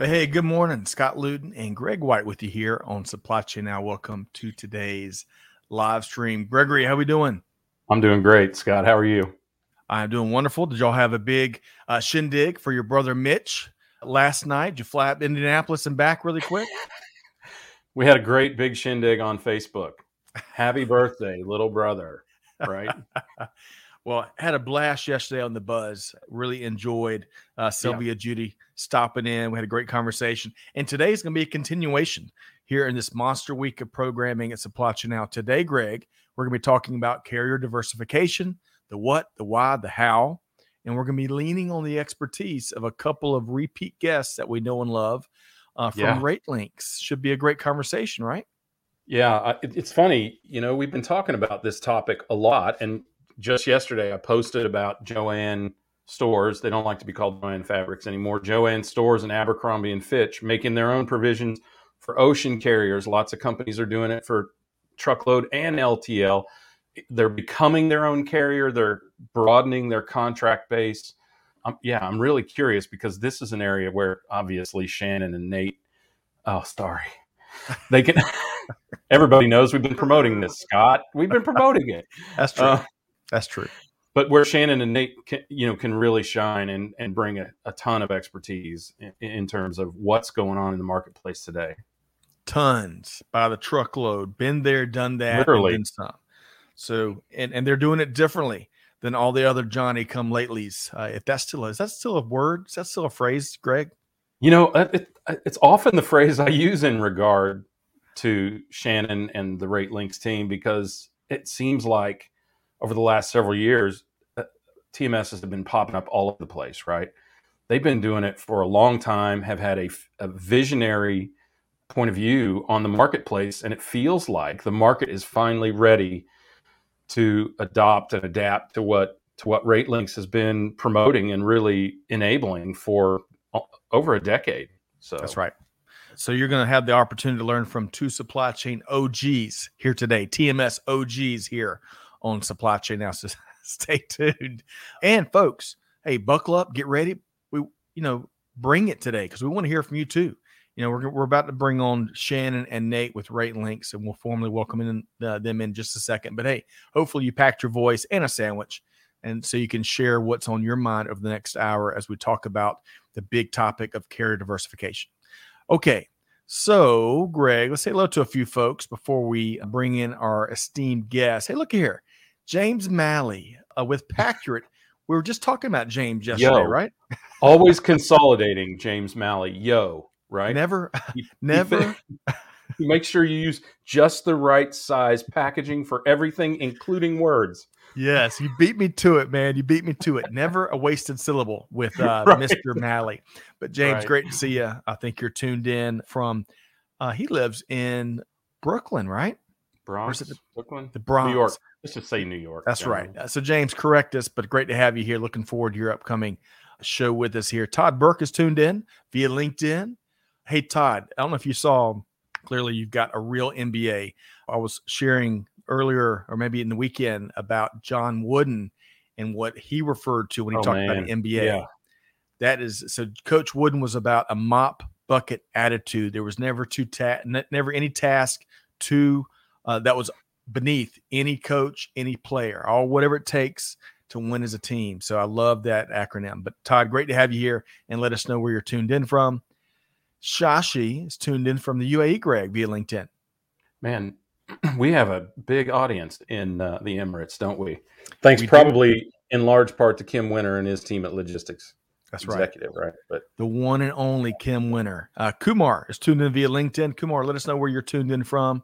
Hey, good morning. Scott Luton and Greg White with you here on Supply Chain Now. Welcome to today's live stream. Gregory, how are we doing? I'm doing great, Scott. How are you? I'm doing wonderful. Did y'all have a big uh, shindig for your brother Mitch last night? Did you fly up Indianapolis and back really quick? we had a great big shindig on Facebook. Happy birthday, little brother. Right. well, had a blast yesterday on the buzz. Really enjoyed uh, Sylvia yeah. Judy stopping in. We had a great conversation. And today is going to be a continuation here in this monster week of programming at Supply Chain Now. Today, Greg, we're going to be talking about carrier diversification, the what, the why, the how. And we're going to be leaning on the expertise of a couple of repeat guests that we know and love uh, from yeah. RateLinx. Should be a great conversation, right? Yeah, it's funny. You know, we've been talking about this topic a lot. And just yesterday, I posted about Jo-Ann stores. They don't like to be called Jo-Ann Fabrics anymore. Jo-Ann stores and Abercrombie and Fitch making their own provisions for ocean carriers. Lots of companies are doing it for truckload and LTL. They're becoming their own carrier. They're broadening their contract base. Um, yeah, I'm really curious because this is an area where obviously Shannon and Nate. Oh, sorry. They can. everybody knows we've been promoting this, Scott. We've been promoting it. That's true. Uh, That's true but where Shannon and Nate can, you know can really shine and and bring a, a ton of expertise in, in, terms of what's going on in the marketplace today. Tons by the truckload, been there, done that, literally and some. So and and they're doing it differently than all the other Johnny come latelys. Uh, if that's still is that still a word? Is that still a phrase, Greg? You know, it, it's often the phrase I use in regard to Shannon and the RateLinx team because it seems like over the last several years uh, TMS has been popping up all over the place, right? They've been doing it for a long time, have had a, a visionary point of view on the marketplace, and it feels like the market is finally ready to adopt and adapt to what to what RateLinx has been promoting and really enabling for over a decade. So that's right. So you're going to have the opportunity to learn from two supply chain OGs here today, TMS OGs here on Supply Chain Now. So stay tuned. And folks, hey, buckle up, get ready. We, you know, bring it today because we want to hear from you too. You know, we're, we're about to bring on Shannon and Nate with RateLinx, and we'll formally welcome in, uh, them in just a second. But hey, hopefully you packed your voice and a sandwich, and so you can share what's on your mind over the next hour as we talk about the big topic of carrier diversification. Okay, so Greg, let's say hello to a few folks before we bring in our esteemed guest. Hey, look here. James Malley uh, with Paccurate. We were just talking about James yesterday, Yo. right? Always consolidating James Malley. Yo, right? Never, never. make sure you use just the right size packaging for everything, including words. Yes, you beat me to it, man. You beat me to it. Never a wasted syllable with uh, right. Mr. Malley. But James, right. great to see you. I think you're tuned in from. Uh, he lives in Brooklyn, right? Bronx, the, Brooklyn, the Bronx, New York. Let's just say New York. That's right. Uh, so James, correct us, but great to have you here. Looking forward to your upcoming show with us here. Todd Burke is tuned in via LinkedIn. Hey Todd, I don't know if you saw. Clearly, you've got a real MBA. I was sharing earlier, or maybe in the weekend, about John Wooden and what he referred to when he oh, talked man. about the MBA. Yeah. That is so. Coach Wooden was about a mop bucket attitude. There was never too ta- never any task too uh, that was beneath any coach, any player, all whatever it takes to win as a team. So I love that acronym. But Todd, great to have you here and let us know where you're tuned in from. Shashi is tuned in from the UAE, Greg, via LinkedIn. Man, we have a big audience in uh, the Emirates, don't we? Thanks, we probably do. in large part to Kim Winter and his team at Logistics. That's right. executive, right. right? But the one and only Kim Winter. Uh, Kumar is tuned in via LinkedIn. Kumar, let us know where you're tuned in from.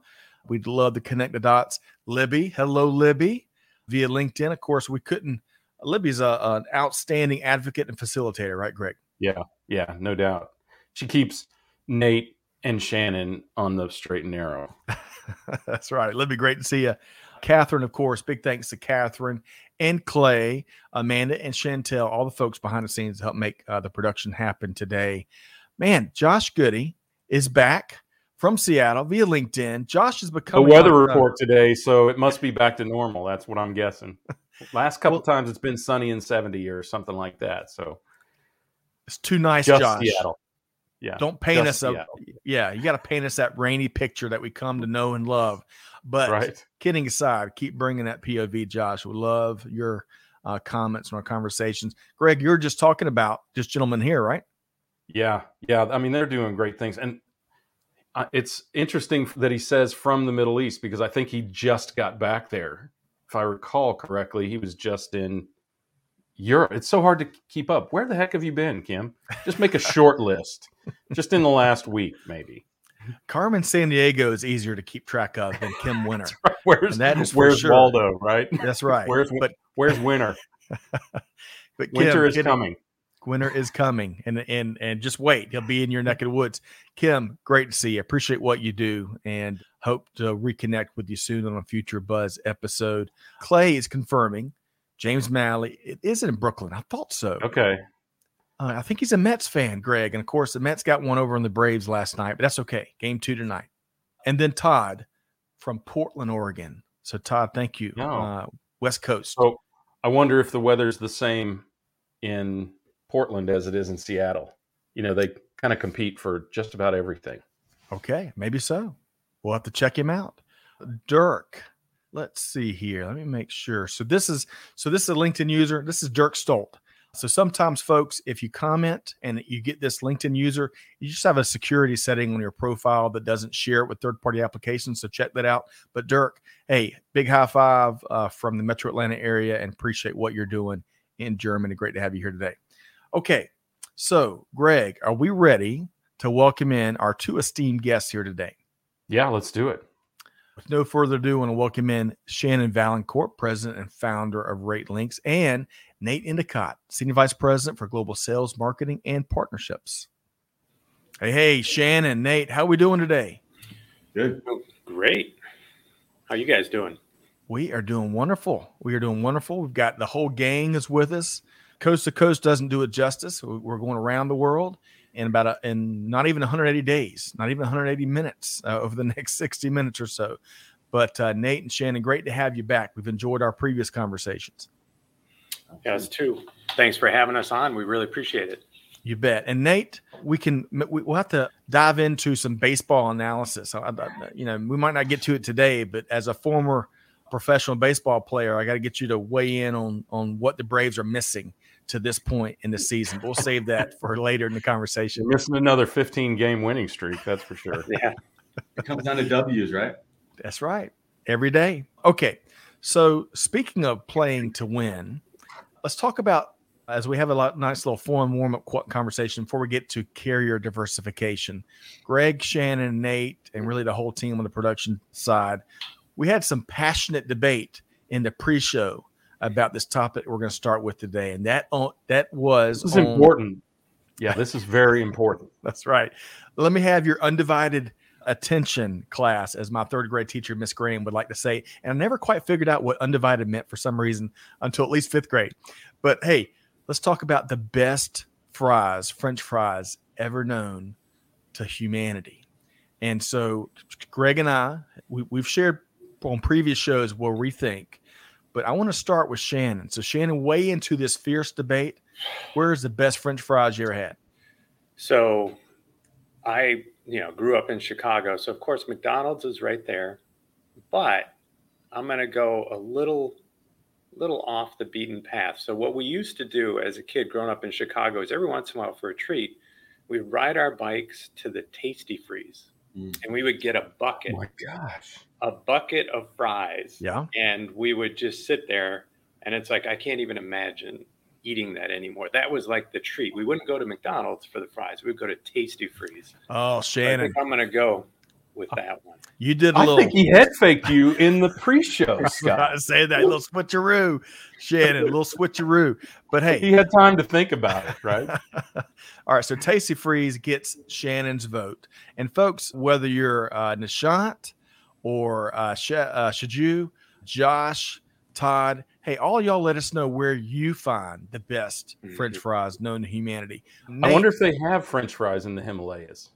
We'd love to connect the dots. Libby, hello, Libby, via LinkedIn. Of course, we couldn't. Libby's a, an outstanding advocate and facilitator, right, Greg? Yeah, yeah, no doubt. She keeps Nate and Shannon on the straight and narrow. That's right. It'll great to see you. Catherine, of course, big thanks to Catherine and Clay, Amanda, and Chantel, all the folks behind the scenes to help make uh, the production happen today. Man, Josh Goody is back from Seattle via LinkedIn. Josh has become the weather report today, so it must be back to normal. That's what I'm guessing. Last couple well, times it's been sunny and 70 or something like that. So it's too nice, Just Josh. Seattle. Yeah. Don't paint us a yeah, you got to paint us that rainy picture that we come to know and love. But right. kidding aside, keep bringing that POV, Josh. We love your uh, comments and our conversations. Greg, you're just talking about this gentleman here, right? Yeah, yeah. I mean, they're doing great things, and it's interesting that he says from the Middle East because I think he just got back there. If I recall correctly, he was just in Europe. It's so hard to keep up. Where the heck have you been, Kim? Just make a short list. Just in the last week, maybe. Carmen Sandiego is easier to keep track of than Kim Winter. Right. Where's that is where's sure. Waldo? Right. That's right. where's but where's Winter? but Kim, Winter is coming. Winter is coming, and and and just wait. He'll be in your neck of the woods. Kim, great to see you. Appreciate what you do, and hope to reconnect with you soon on a future Buzz episode. Clay is confirming James Malley. It is in Brooklyn. I thought so. Okay. Uh, I think he's a Mets fan, Greg. And of course, the Mets got one over on the Braves last night, but that's okay. Game two tonight. And then Todd from Portland, Oregon. So, Todd, thank you. No. Uh, West Coast. So, I wonder if the weather's the same in Portland as it is in Seattle. You know, they kind of compete for just about everything. Okay, maybe so. We'll have to check him out. Dirk, let's see here. Let me make sure. So this is so this is a LinkedIn user. This is Dirk Stolt. So sometimes, folks, if you comment and you get this LinkedIn user, you just have a security setting on your profile that doesn't share it with third party applications. So check that out. But Dirk, hey, big high five uh, from the Metro Atlanta area and appreciate what you're doing in Germany. Great to have you here today. Okay, so Greg, are we ready to welcome in our two esteemed guests here today? Yeah, let's do it. With no further ado, I want to welcome in Shannon Vaillancourt, president and founder of RateLinx, and Nate Endicott, Senior Vice President for Global Sales, Marketing, and Partnerships. Hey, hey, Shannon, Nate, how we doing today? Good. Great. How you guys doing? We are doing wonderful. We are doing wonderful. We've got the whole gang is with us. Coast to coast doesn't do it justice. We're going around the world in about a, in not even 180 days, not even 180 minutes uh, over the next 60 minutes or so. But uh, Nate and Shannon, great to have you back. We've enjoyed our previous conversations. Yes, too. Thanks for having us on. We really appreciate it. You bet. And Nate, we can we'll have to dive into some baseball analysis. I, I, you know, we might not get to it today, but as a former professional baseball player, I got to get you to weigh in on on what the Braves are missing to this point in the season. We'll save that for later in the conversation. You're missing another 15 game winning streak, that's for sure. yeah. It comes down to W's, right? That's right. Every day. Okay. So speaking of playing to win, let's talk about as we have a lot, nice little forum warm up conversation before we get to carrier diversification. Greg, Shannon, Nate, and really the whole team on the production side, we had some passionate debate in the pre-show about this topic we're going to start with today, and that that was this is on, important. Yeah, this is very important. That's right. Let me have your undivided attention class, as my third grade teacher, Miss Graham, would like to say. And I never quite figured out what undivided meant for some reason until at least fifth grade. But hey, let's talk about the best fries, French fries ever known to humanity. And so, Greg and I, we, we've shared on previous shows where we think, but I want to start with Shannon. So, Shannon, way into this fierce debate. Where is the best French fries you ever had? So, I you know, grew up in Chicago. So of course McDonald's is right there. But I'm going to go a little little off the beaten path. So what we used to do as a kid growing up in Chicago is every once in a while for a treat, we'd ride our bikes to the Tastee-Freez, Mm. And we would get a bucket. Oh my gosh. A bucket of fries. Yeah. And we would just sit there and it's like I can't even imagine eating that anymore. That was like the treat. We wouldn't go to McDonald's for the fries. We'd go to Tastee-Freez. Oh, Shannon. So I think I'm going to go with that one. You did a I little. I think he head faked you in the pre-show, I Scott. say that little switcheroo, Shannon, a little switcheroo. But hey, He had time to think about it, right? All right, so Tastee-Freez gets Shannon's vote. And folks, whether you're uh, Nishant or uh, Sh- uh, Shaju, Josh, Todd, hey, all y'all let us know where you find the best French Mhm. fries known to humanity. I wonder if they have French fries in the Himalayas.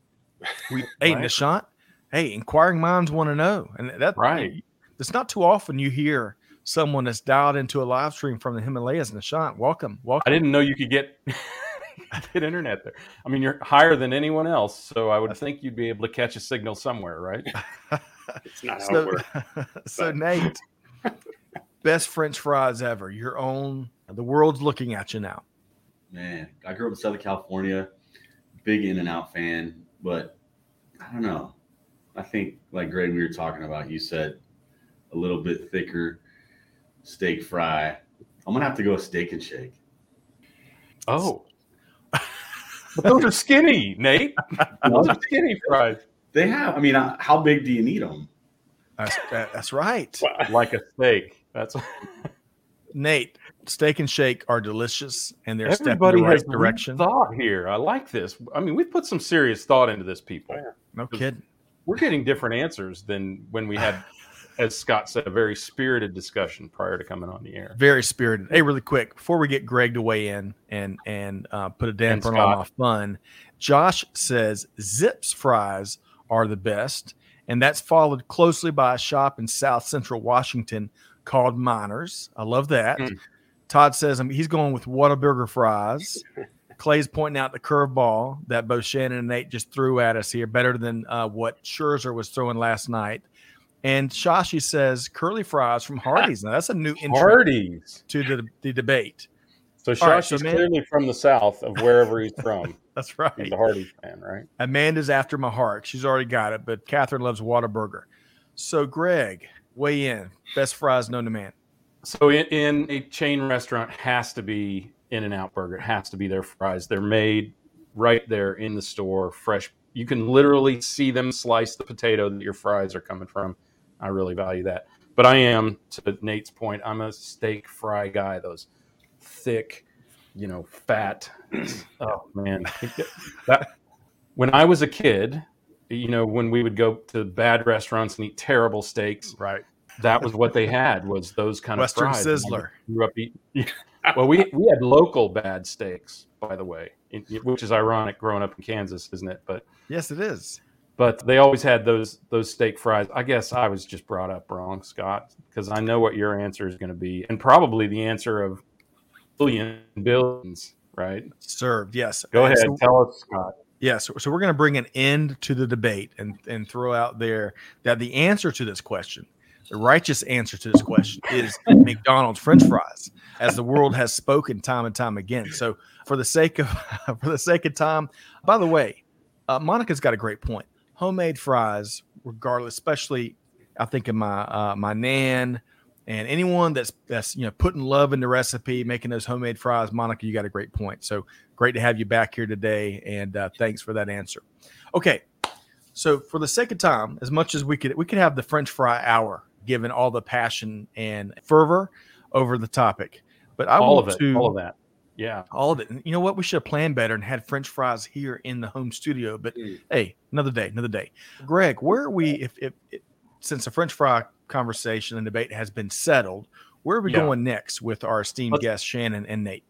we, hey, Right. Nishant, hey, inquiring minds want to know. And that, Right. It's not too often you hear someone that's dialed into a live stream from the Himalayas. Nishant, welcome. Welcome. I didn't know you could get get internet there. I mean, you're higher than anyone else, so I would think you'd be able to catch a signal somewhere, right? It's not how it So, works. so Nate, best French fries ever. Your own. The world's looking at you now. Man, I grew up in Southern California, big In-N-Out fan, but I don't know. I think, like Greg, we were talking about, you said a little bit thicker steak fry. I'm gonna have to go with Steak 'n Shake. Oh. But those are skinny, Nate. Those are skinny fries. They have. I mean, uh, how big do you need them? That's, that- that's right. Like a steak. That's Nate, Steak 'n Shake are delicious and they're stepping in everybody the right has direction. thought here. I like this. I mean, we've put some serious thought into this, people. Oh, yeah. No kidding. We're getting different answers than when we had, as Scott said, a very spirited discussion prior to coming on the air. Very spirited. Hey, really quick before we get Greg to weigh in and and uh, put a damper on Scott. my fun, Josh says Zips fries are the best, and that's followed closely by a shop in South Central Washington called Miners. I love that. Mm. Todd says um, he's going with Whataburger fries. Clay's pointing out the curveball that both Shannon and Nate just threw at us here, better than uh, what Scherzer was throwing last night. And Shashi says curly fries from Hardee's. Now that's a new entry Hardee's. to the, the debate. So All right, Shosh so is man- clearly from the south of wherever he's from. That's right. He's a Hardy fan, right? Amanda's after my heart. She's already got it, but Catherine loves Whataburger. So, Greg, weigh in. Best fries known to man. So in, in a chain restaurant has to be In-N-Out Burger. It has to be their fries. They're made right there in the store, fresh. You can literally see them slice the potato that your fries are coming from. I really value that. But I am, to Nate's point, I'm a steak fry guy. Those thick, you know, fat. Oh man, that when I was a kid, you know, when we would go to bad restaurants and eat terrible steaks, Right. that was what they had was those kind Western of I Sizzler. Grew up eating. well, we we had local bad steaks, by the way, which is ironic growing up in Kansas, isn't it? But Yes, it is. but they always had those those steak fries. I guess I was just brought up wrong, Scott, because I know what your answer is going to be, and probably the answer of billion billions, right? Served. Yes. Go ahead, So- tell us, Scott. Yeah, so, so we're going to bring an end to the debate and, and throw out there that the answer to this question, the righteous answer to this question, is McDonald's French fries, as the world has spoken time and time again. So, for the sake of for the sake of time, by the way, uh, Monica's got a great point. Homemade fries, regardless, especially I think of my uh, my nan and anyone that's that's you know putting love in the recipe, making those homemade fries. Monica, you got a great point. So great to have you back here today, and uh, thanks for that answer. Okay, so for the sake of time, as much as we could, we could have the French fry hour, given all the passion and fervor over the topic. But I all want of it, to all of that. Yeah, all of it. And you know what? We should have planned better and had French fries here in the home studio. But Mm. hey, another day, another day. Greg, where are we? If, if, if since the French fry conversation and debate has been settled, where are we Yeah. going next with our esteemed Let's- guests Shannon and Nate?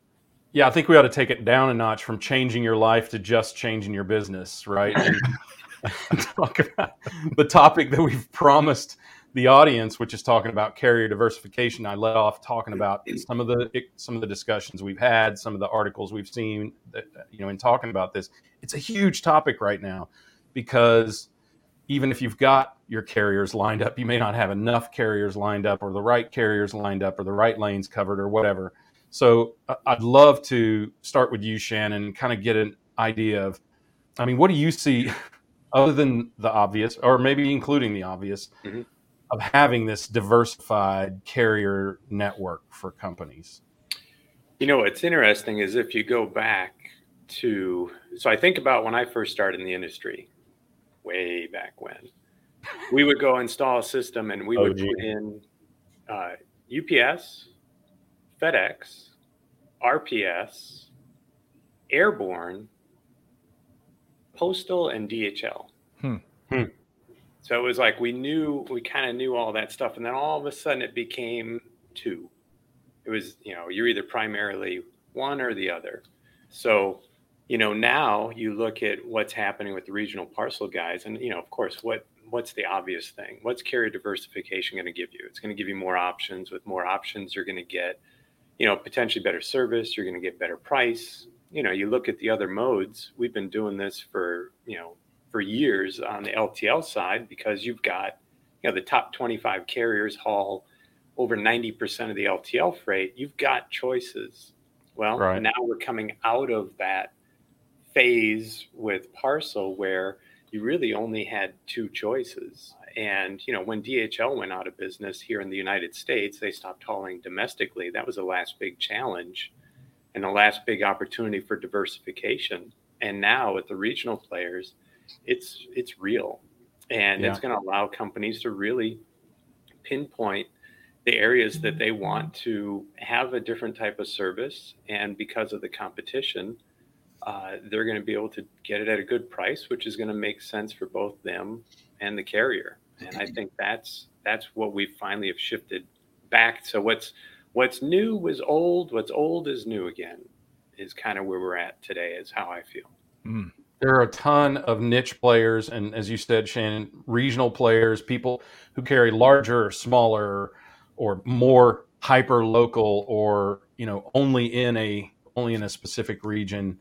yeah. I think we ought to take it down a notch from changing your life to just changing your business, right? Talk about the topic that we've promised the audience, which is talking about carrier diversification. I let off talking about some of the some of the discussions we've had, some of the articles we've seen, that, you know, in talking about this. It's a huge topic right now because even if you've got your carriers lined up, you may not have enough carriers lined up, or the right carriers lined up, or the right lanes covered, or whatever. So I- I'd love to start with you, Shannon, and kind of get an idea of, I mean, what do you see other than the obvious, or maybe including the obvious, Mhm. of having this diversified carrier network for companies? You know, what's interesting is if you go back to, so I think about when I first started in the industry, way back when, we would go install a system and we would OG. put in uh, UPS, FedEx, RPS, Airborne, Postal, and DHL. Hmm. Hmm. So it was like we knew, we kind of knew all that stuff. And then all of a sudden it became two. It was, you know, you're either primarily one or the other. So, you know, now you look at what's happening with the regional parcel guys, and, you know, of course, what what's the obvious thing? What's carrier diversification going to give you? It's going to give you more options. With more options, you're going to get, you know, potentially better service. You're going to get better price. You know, you look at the other modes. We've been doing this for, you know, for years on the LTL side because you've got, you know, the top 25 carriers haul over 90% of the LTL freight. You've got choices. Well, Right. now we're coming out of that phase with parcel where you really only had two choices. And, you know, when DHL went out of business here in the United States, they stopped hauling domestically. That was the last big challenge and the last big opportunity for diversification. And now with the regional players, it's it's real. And it's going to allow companies to really pinpoint the areas that they want to have a different type of service. And because of the competition, uh, they're going to be able to get it at a good price, which is going to make sense for both them and the carrier. And I think that's that's what we finally have shifted back. So what's what's new was old, what's old is new again. Is kind of where we're at today. Is how I feel. Mm. there are a ton of niche players and as you said shannon regional players people who carry larger or smaller or more hyper local or you know only in a only in a specific region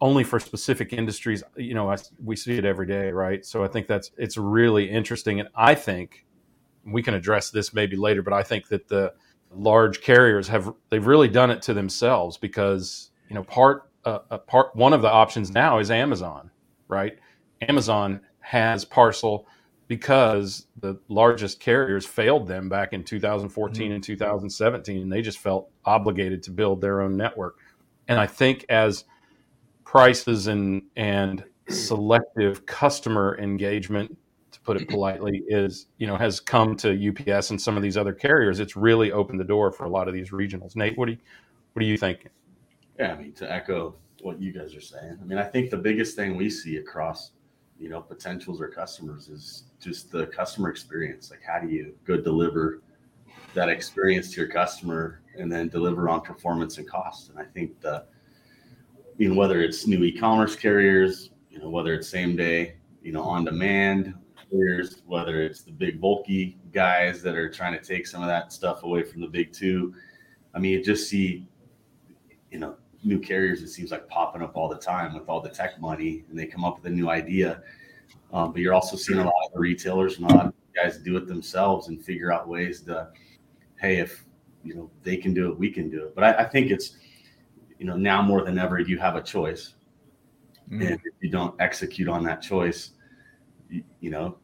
only for specific industries you know I, we see it every day right so i think that's it's really interesting and i think we can address this maybe later but i think that the large carriers have they've really done it to themselves because you know part uh, a part one of the options now is Amazon, right? Amazon has parcel because the largest carriers failed them back in 2014 and 2017 and they just felt obligated to build their own network. And I think as prices and and selective customer engagement to put it politely is you know has come to UPS and some of these other carriers it's really opened the door for a lot of these regionals. Nate, what do you what do you think? Yeah, I mean, to echo what you guys are saying, I mean, I think the biggest thing we see across, you know, potentials or customers is just the customer experience. Like, how do you go deliver that experience to your customer and then deliver on performance and cost? And I think the, you know, whether it's new e-commerce carriers, you know, whether it's same day, you know, on demand carriers, whether it's the big bulky guys that are trying to take some of that stuff away from the big two. I mean, you just see you know new carriers it seems like popping up all the time with all the tech money and they come up with a new idea um, but you're also seeing a lot of retailers and a lot of guys do it themselves and figure out ways to hey if you know they can do it we can do it but i, I think it's you know now more than ever you have a choice Mm. and if you don't execute on that choice you, you know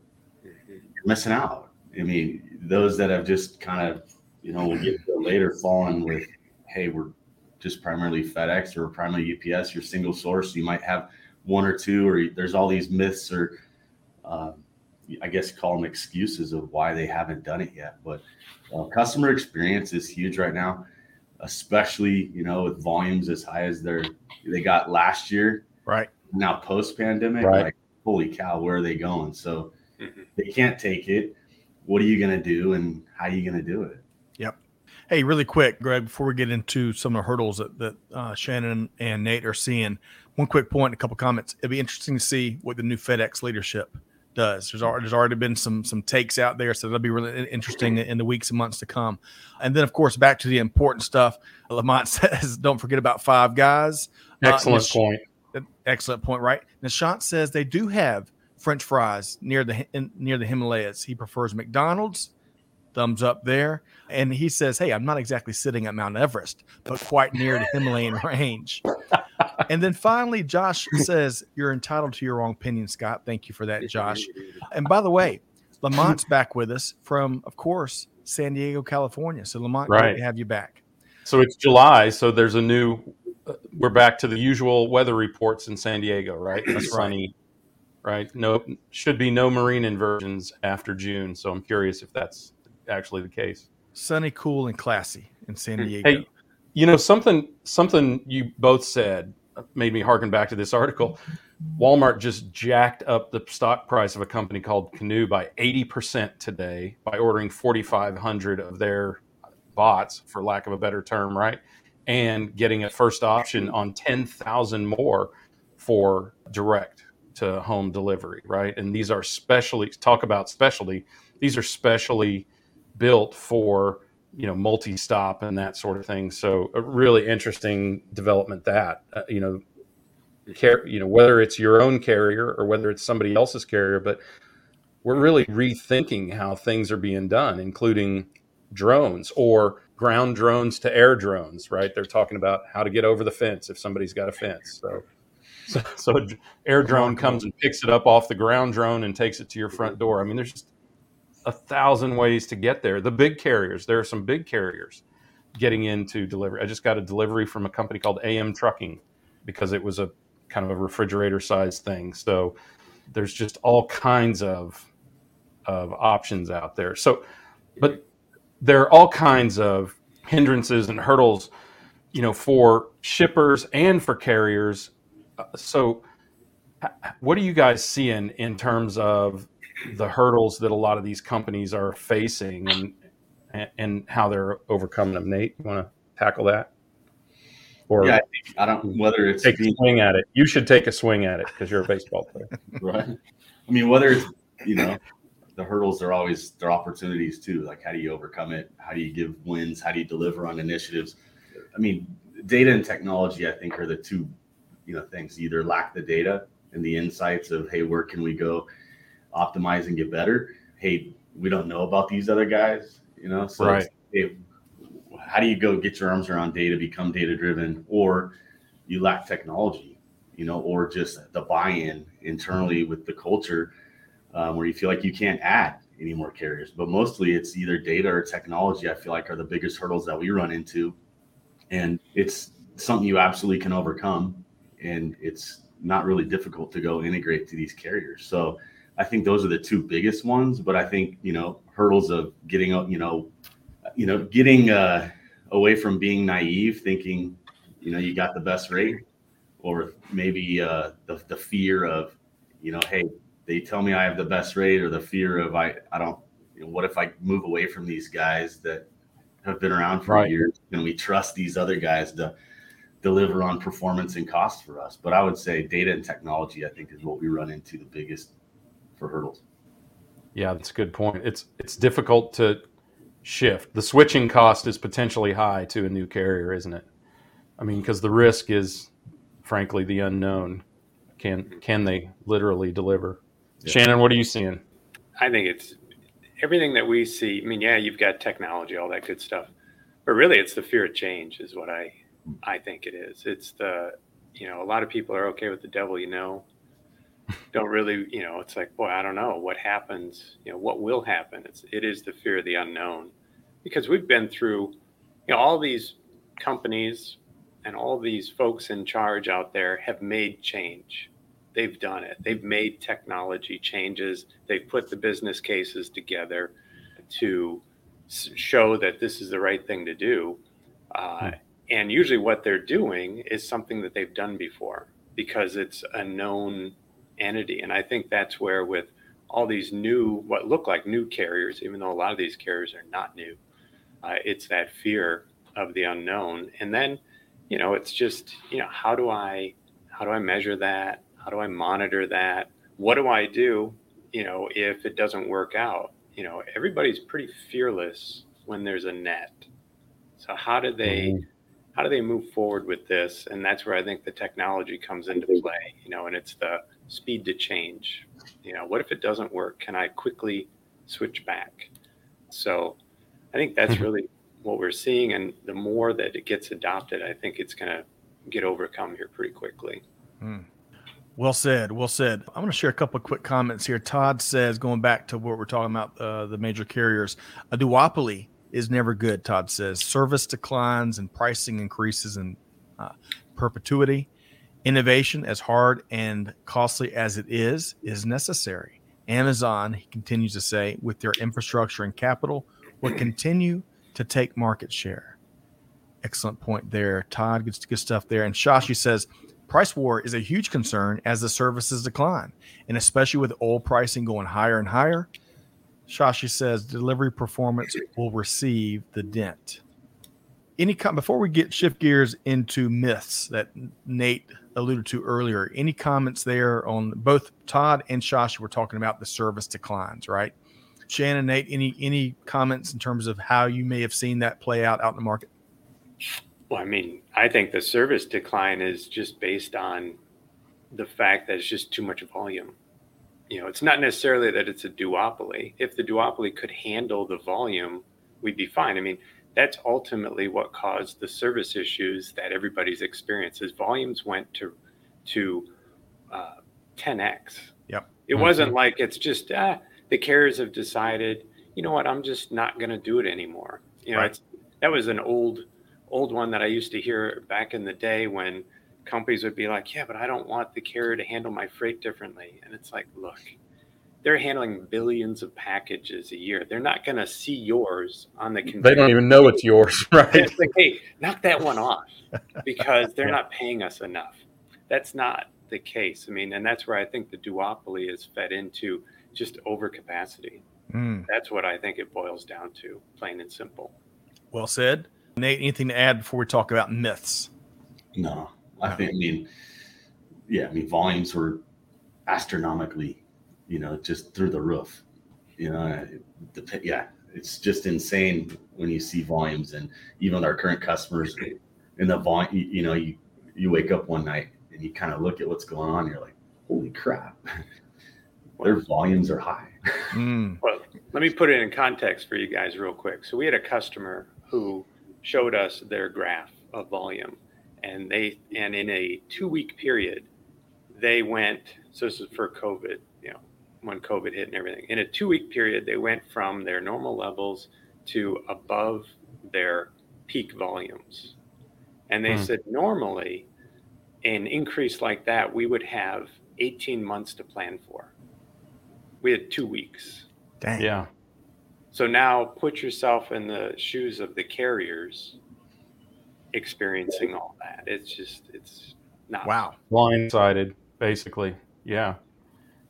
you're missing out i mean those that have just kind of you know we'll get later fallen with hey we're just primarily FedEx or primarily UPS, you're single source. You might have one or two, or there's all these myths or, uh, I guess, call them excuses of why they haven't done it yet. But uh, customer experience is huge right now, especially you know with volumes as high as they're they got last year. Right. Now post pandemic, Right. like holy cow, where are they going? So Mhm. they can't take it. What are you going to do, and how are you going to do it? Yep. Hey, really quick, Greg, before we get into some of the hurdles that, that uh, Shannon and Nate are seeing, one quick point, a couple comments. It'd be interesting to see what the new FedEx leadership does. There's already, there's already been some some takes out there, so that'll be really interesting in the weeks and months to come. And then, of course, back to the important stuff. Lamont says, "Don't forget about Five Guys." Uh, Excellent Nish- point. Excellent point, right? Nishant says they do have French fries near the in, near the Himalayas. He prefers McDonald's. Thumbs up there. And he says, "Hey, I'm not exactly sitting at Mount Everest, but quite near the Himalayan range." and then finally, Josh says, "You're entitled to your own opinion, Scott. Thank you for that, Josh." And by the way, Lamont's back with us from, of course, San Diego, California. So Lamont, great Right. to have you back. So it's July, so there's a new. uh, We're back to the usual weather reports in San Diego, right? That's right. sunny, right? No, should be no marine inversions after June. So I'm curious if that's actually the case. Sunny, cool, and classy in San Hmm. Diego. Hey, you know something something you both said made me harken back to this article. Walmart just jacked up the stock price of a company called Canoo by 80% today by ordering 4,500 of their bots, for lack of a better term, right? And getting a first option on 10,000 more for direct to home delivery, right? And these are specially, talk about specialty, these are specially built for you know multi-stop and that sort of thing. So a really interesting development that uh, you know car- you know whether it's your own carrier or whether it's somebody else's carrier but we're really rethinking how things are being done including drones or ground drones to air drones right? They're talking about how to get over the fence if somebody's got a fence. So so, so air drone comes and picks it up off the ground drone and takes it to your front door. I mean there's just a thousand ways to get there. The big carriers, there are some big carriers getting into delivery. I just got a delivery from a company called AM Trucking because it was a kind of a refrigerator sized thing. So there's just all kinds of of options out there. So but there are all kinds of hindrances and hurdles, you know, for shippers and for carriers. So what are you guys seeing in terms of the hurdles that a lot of these companies are facing and and, how they're overcoming them. Nate, you want to tackle that? Or Yeah, I I don't whether it's take a swing at it. You should take a swing at it because you're a baseball player. right. I mean, whether it's you know the hurdles are always they're opportunities too. Like how do you overcome it? How do you give wins? How do you deliver on initiatives? I mean, data and technology, I think, are the two you know things. You either lack the data and the insights of hey, where can we go optimize and get better? Hey, we don't know about these other guys, you know. So Right. how do you go get your arms around data, become data driven, or you lack technology, you know, or just the buy-in internally with the culture um, where you feel like you can't add any more carriers. But mostly it's either data or technology. I feel like are the biggest hurdles that we run into, and it's something you absolutely can overcome, and it's not really difficult to go integrate to these carriers. So I think those are the two biggest ones. But I think you know hurdles of getting you know you know getting uh, away from being naive, thinking you know you got the best rate, or maybe uh, the the fear of you know hey they tell me I have the best rate, or the fear of I I don't you know, what if I move away from these guys that have been around for Right. years? Can we trust these other guys to deliver on performance and cost for us? But I would say data and technology, I think, is what we run into the biggest for hurdles. Yeah, that's a good point. It's it's difficult to shift. The switching cost is potentially high to a new carrier, isn't it? I mean, because the risk is, frankly, the unknown. Can can they literally deliver? Yeah. Shannon, what are you seeing? I think it's everything that we see. I mean, yeah, you've got technology, all that good stuff, but really, it's the fear of change, is what I I think it is. It's the you know, a lot of people are okay with the devil, you know, don't really, you know, it's like, boy, I don't know what happens, you know, what will happen. It's it is the fear of the unknown, because we've been through, you know, all these companies and all these folks in charge out there have made change they've done it. They've made technology changes. They've put the business cases together to show that this is the right thing to do. Uh, and usually, what they're doing is something that they've done before because it's a known entity. And I think that's where, with all these new, what look like new carriers, even though a lot of these carriers are not new, uh, it's that fear of the unknown. And then, you know, it's just, you know, how do I, how do I measure that? How do I monitor that? What do I do, you know, if it doesn't work out? You know, everybody's pretty fearless when there's a net. So how do they how do they move forward with this? And that's where I think the technology comes into play, you know, and it's the speed to change. You know, what if it doesn't work? Can I quickly switch back? So I think that's Mhm. really what we're seeing. And the more that it gets adopted, I think it's going to get overcome here pretty quickly. Well said. Well said. I'm going to share a couple of quick comments here. Todd says, going back to what we're talking about, uh, the major carriers, a duopoly is never good. Todd says service declines and pricing increases in uh, perpetuity. Innovation, as hard and costly as it is, is necessary. Amazon, he continues to say, with their infrastructure and capital, will continue to take market share. Excellent point there. Todd, good, good stuff there. And Shashi says, price war is a huge concern as the services decline, and especially with oil pricing going higher and higher. Shashi says delivery performance will receive the dent. Any com- before we get shift gears into myths that Nate alluded to earlier, any comments there on both Todd and Shashi were talking about the service declines, right? Shannon, Nate, any any comments in terms of how you may have seen that play out out in the market? Well, I mean, I think the service decline is just based on the fact that it's just too much volume. You know, it's not necessarily that it's a duopoly. If the duopoly could handle the volume, we'd be fine. I mean, that's ultimately what caused the service issues that everybody's experienced. As volumes went to to uh, 10x. Yep. It mm-hmm. wasn't like it's just ah, the carriers have decided, you know what, I'm just not going to do it anymore. You know, right. it's that was an old old one that I used to hear back in the day when companies would be like, "Yeah, but I don't want the carrier to handle my freight differently." And it's like, look, they're handling billions of packages a year. They're not going to see yours on the conveyor. They don't even know it's yours, right? It's like, hey, knock that one off because they're not paying us enough. That's not the case. I mean, and that's where I think the duopoly is fed into just overcapacity. Mm. That's what I think it boils down to, plain and simple. Well said. Nate, anything to add before we talk about myths? No, I think, I mean, yeah, I mean, volumes were astronomically you know, just through the roof. You know, the, yeah, it's just insane when you see volumes and even with our current customers in the volume, you, you know, you, you wake up one night and you kind of look at what's going on. you're like, holy crap, their volumes are high. Mm. Well, let me put it in context for you guys real quick. So we had a customer who showed us their graph of volume and they, and in a two week period, they went, so this is for COVID, when COVID hit and everything. In a two week period, they went from their normal levels to above their peak volumes. And they hmm. said normally, an increase like that, we would have 18 months to plan for. We had two weeks. Dang. Yeah. So now put yourself in the shoes of the carriers experiencing all that. It's just, it's not. Wow. Blindsided, basically. Yeah.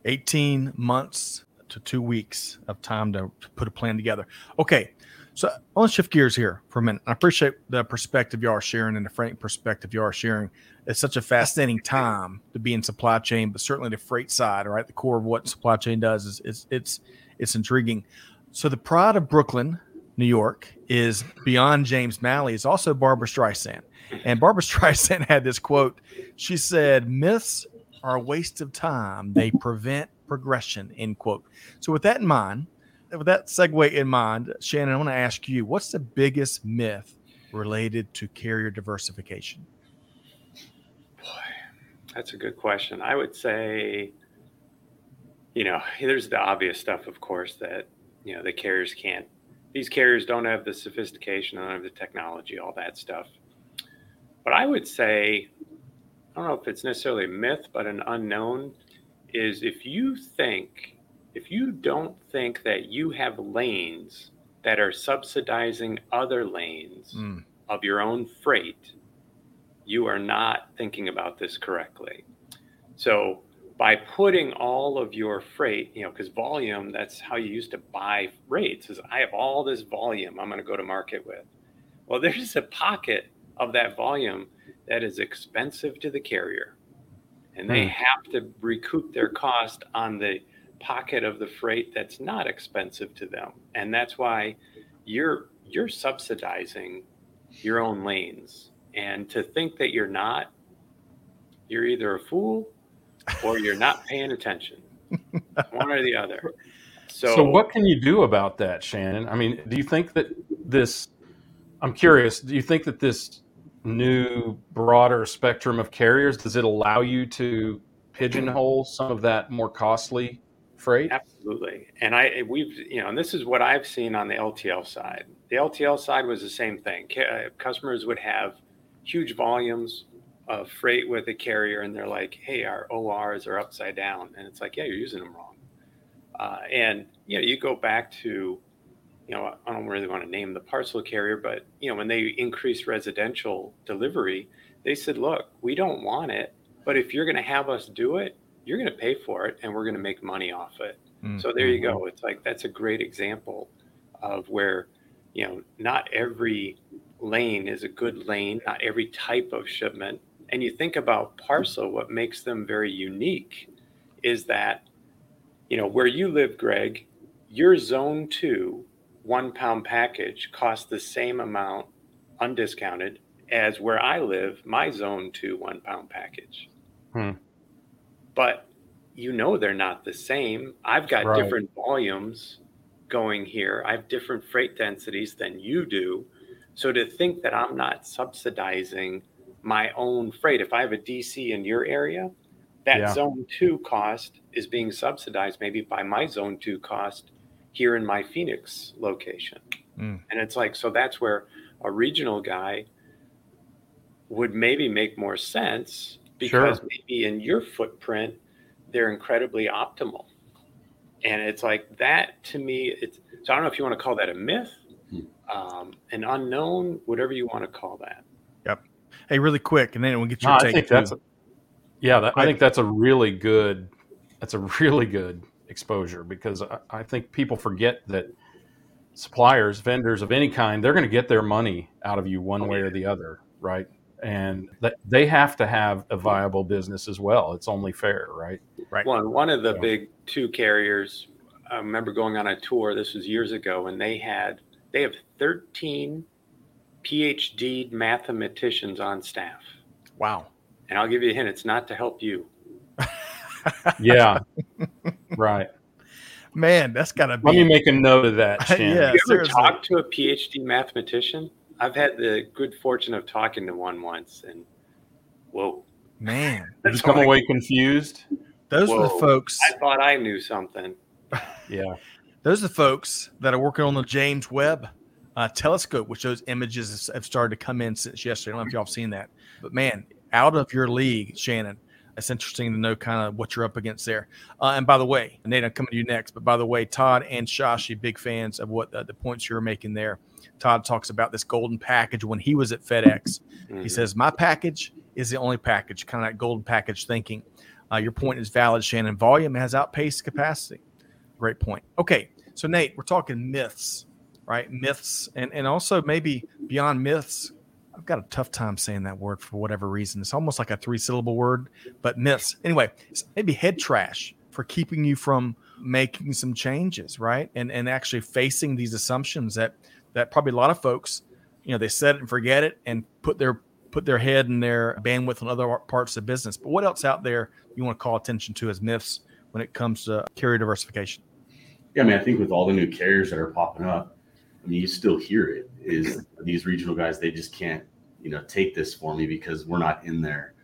18 months to two weeks of time to, to put a plan together. Okay. So I want to shift gears here for a minute. I appreciate the perspective you are sharing and the frank perspective you are sharing. It's such a fascinating time to be in supply chain, but certainly the freight side, right? The core of what supply chain does is, is it's it's intriguing. So the pride of Brooklyn, New York, is beyond James Malley. Is also Barbra Streisand, and Barbara Streisand had this quote. She said, "Myths are a waste of time. They prevent progression. End quote. So with that in mind, with that segue in mind, Shannon, I want to ask you, what's the biggest myth related to carrier diversification? Boy, that's a good question. I would say, you know, there's the obvious stuff, of course, that you know the carriers can't. These carriers don't have the sophistication, don't have the technology, all that stuff. But I would say I don't know if it's necessarily a myth, but an unknown is if you think, if you don't think that you have lanes that are subsidizing other lanes mm. of your own freight, you are not thinking about this correctly. So, by putting all of your freight, you know, because volume, that's how you used to buy rates, is I have all this volume I'm going to go to market with. Well, there's a pocket of that volume that is expensive to the carrier. And they hmm. have to recoup their cost on the pocket of the freight that's not expensive to them. And that's why you're you're subsidizing your own lanes. And to think that you're not you're either a fool or you're not paying attention one or the other. So, so what can you do about that shannon? I mean do you think that this i'm curious do you think that this new broader spectrum of carriers does it allow you to pigeonhole some of that more costly freight absolutely and i we've you know and this is what i've seen on the ltl side the ltl side was the same thing uh, customers would have huge volumes of freight with a carrier and they're like, hey, our ORs are upside down. And it's like, yeah, you're using them wrong. Uh, and, you know, you go back to, you know, I don't really want to name the parcel carrier, but, you know, when they increased residential delivery, they said, look, we don't want it, but if you're going to have us do it, you're going to pay for it and we're going to make money off it. Mm-hmm. So there you go. It's like that's a great example of where, you know, not every lane is a good lane, not every type of shipment. And you think about parcel, what makes them very unique is that, you know, where you live, Greg, your zone two one pound package costs the same amount undiscounted as where I live, my zone two one pound package. Hmm. But you know they're not the same. I've got right. different volumes going here. I have different freight densities than you do. So to think that I'm not subsidizing my own freight, if I have a DC in your area, that yeah. zone two cost is being subsidized maybe by my zone two cost here in my Phoenix location. Mm. And it's like, so that's where a regional guy would maybe make more sense because sure. maybe in your footprint, they're incredibly optimal. And it's like that to me, it's so I don't know if you want to call that a myth, hmm. um, an unknown, whatever you want to call that. Yep. Hey, really quick, and then we'll get your no, take. I think that's a, yeah, that, I think that's a really good, that's a really good exposure because I, I think people forget that suppliers, vendors of any kind, they're going to get their money out of you one oh, way or the other, right? and that they have to have a viable business as well. It's only fair, right? Right. One one of the so. big two carriers. I remember going on a tour. This was years ago, and they had they have thirteen PhD mathematicians on staff. Wow. And I'll give you a hint. It's not to help you. yeah. right. Man, that's got to be. Let me make a note of that. yeah, you ever seriously. talk to a PhD mathematician? I've had the good fortune of talking to one once, and whoa, man, did you come away confused? Those whoa, are the folks. I thought I knew something. yeah, those are the folks that are working on the James Webb uh, telescope, which those images have started to come in since yesterday. I don't know if y'all have seen that, but man, out of your league, Shannon. It's interesting to know kind of what you're up against there. Uh, and by the way, Nate, I'm coming to you next. But by the way, Todd and Shashi, big fans of what uh, the points you're making there. Todd talks about this golden package when he was at FedEx. Mm-hmm. He says, My package is the only package, kind of that golden package thinking. Uh, your point is valid, Shannon. Volume has outpaced capacity. Great point. Okay. So, Nate, we're talking myths, right? Myths, and, and also maybe beyond myths. I've got a tough time saying that word for whatever reason. It's almost like a three syllable word, but myths. Anyway, maybe head trash for keeping you from making some changes, right? And and actually facing these assumptions that that probably a lot of folks, you know, they set it and forget it and put their put their head and their bandwidth on other parts of business. But what else out there you want to call attention to as myths when it comes to carrier diversification? Yeah, I mean, I think with all the new carriers that are popping up, I mean, you still hear it. Is these regional guys? They just can't, you know, take this for me because we're not in their,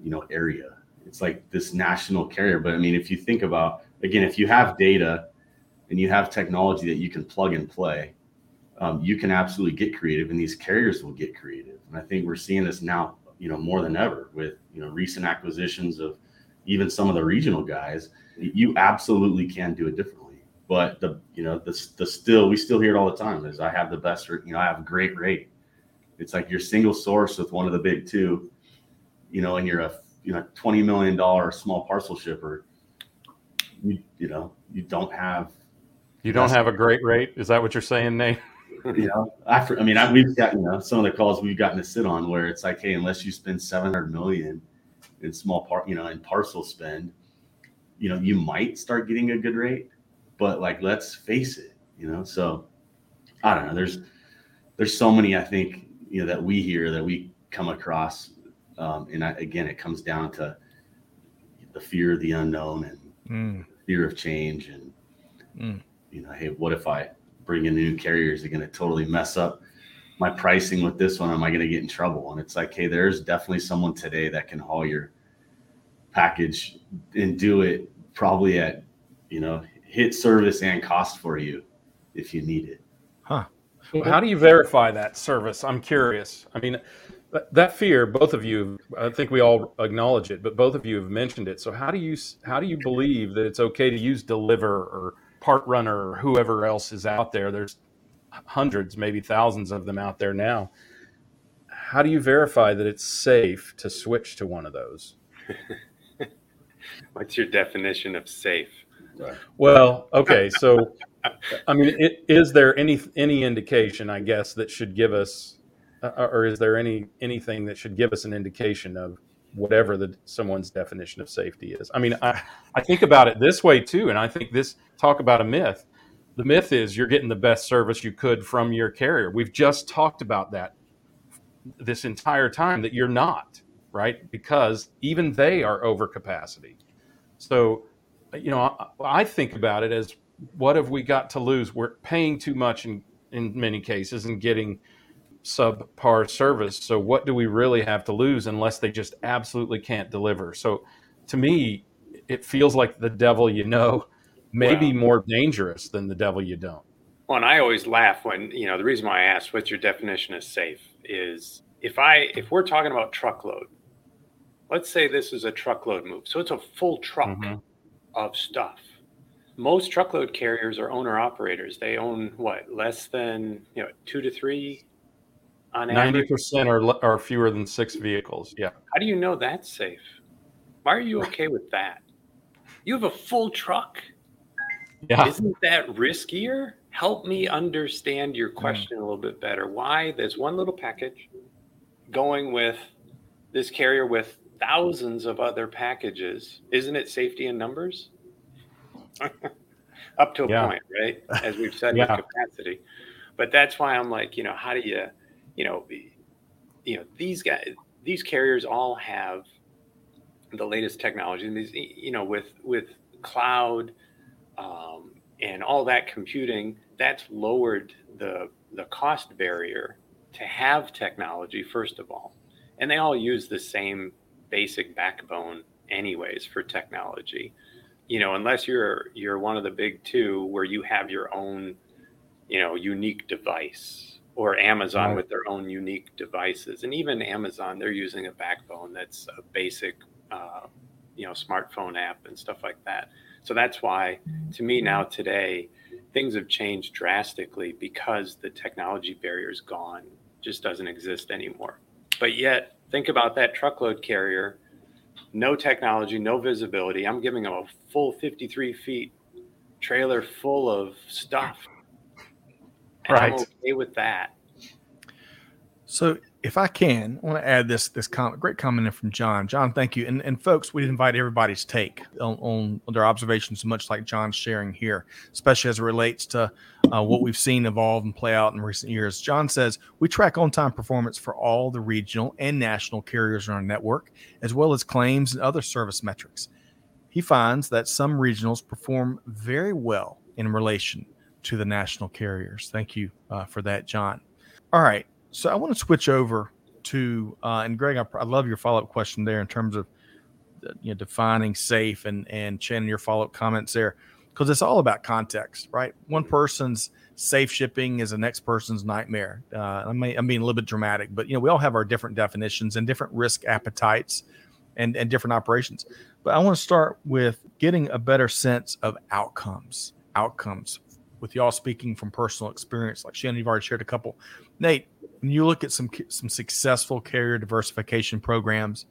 you know, area. It's like this national carrier. But I mean, if you think about again, if you have data and you have technology that you can plug and play, um, you can absolutely get creative, and these carriers will get creative. And I think we're seeing this now, you know, more than ever with you know recent acquisitions of even some of the regional guys. You absolutely can do it differently. But the you know the the still we still hear it all the time is I have the best you know I have a great rate. It's like you're single source with one of the big two, you know, and you're a you know twenty million dollar small parcel shipper. You you know you don't have you don't have a great rate. Is that what you're saying, Nate? you know, after I mean, I, we've got you know some of the calls we've gotten to sit on where it's like, hey, unless you spend seven hundred million in small part, you know, in parcel spend, you know, you might start getting a good rate, but like, let's face it, you know. So I don't know. There's there's so many I think you know that we hear that we come across, um, and I, again, it comes down to the fear of the unknown and mm. fear of change, and mm. you know, hey, what if I bring in new carriers are going to totally mess up my pricing with this one. Am I going to get in trouble? And it's like, hey, there's definitely someone today that can haul your package and do it probably at, you know, hit service and cost for you if you need it. Huh. Mm-hmm. Well, how do you verify that service? I'm curious. I mean, that fear both of you i think we all acknowledge it but both of you have mentioned it so how do you how do you believe that it's okay to use deliver or part runner or whoever else is out there there's hundreds maybe thousands of them out there now how do you verify that it's safe to switch to one of those what's your definition of safe well okay so i mean it, is there any any indication i guess that should give us uh, or is there any anything that should give us an indication of whatever the someone's definition of safety is? I mean, I, I think about it this way too, and I think this talk about a myth. The myth is you're getting the best service you could from your carrier. We've just talked about that this entire time that you're not right because even they are over capacity. So, you know, I, I think about it as what have we got to lose? We're paying too much in in many cases and getting subpar service. So what do we really have to lose unless they just absolutely can't deliver? So to me, it feels like the devil you know may be more dangerous than the devil you don't. Well, and I always laugh when, you know, the reason why I asked what's your definition of safe is if I if we're talking about truckload, let's say this is a truckload move. So it's a full truck mm-hmm. Of stuff. Most truckload carriers are owner operators. They own what, less than, you know, 2 to 3 on ninety percent are are fewer than six vehicles. Yeah. How do you know that's safe? Why are you okay with that? You have a full truck. Yeah. Isn't that riskier? Help me understand your mm. question mm. a little bit better. Why there's one little package going with this carrier with thousands of other packages. Isn't it safety in numbers? Up to a yeah. point, right? As we've said yeah. with capacity. But that's why I'm like, you know, how do you you know, you know these guys, these carriers all have the latest technology, and these, you know, with with cloud um, and all that computing, that's lowered the the cost barrier to have technology first of all, and they all use the same basic backbone anyways for technology you know unless you're you're one of the big two where you have your own you know unique device or Amazon right. with their own unique devices. And even Amazon, they're using a backbone that's a basic, uh, you know, smartphone app and stuff like that. So that's why, to me now today, things have changed drastically because the technology barrier is gone, just doesn't exist anymore. But yet, think about that truckload carrier, no technology, no visibility. I'm giving them a full 53 feet trailer full of stuff and right. I'm okay with that. So if I can, I want to add this this comment, great comment in from John. John, thank you. And and folks, we invite everybody's take on, on their observations, much like John's sharing here, especially as it relates to uh, what we've seen evolve and play out in recent years. John says we track on-time performance for all the regional and national carriers in our network, as well as claims and other service metrics. He finds that some regionals perform very well in relation to the national carriers. Thank you uh, for that, John. All right. So I want to switch over to, uh, and Greg, I, I love your follow up question there in terms of you know, defining safe and, and Shannon, your follow up comments there, because it's all about context, right? One person's safe shipping is the next person's nightmare. Uh, I I'm being a little bit dramatic, but you know, we all have our different definitions and different risk appetites and, and different operations. But I want to start with getting a better sense of outcomes, outcomes with y'all speaking from personal experience, like Shannon, you've already shared a couple. Nate, when you look at some some successful carrier diversification programs,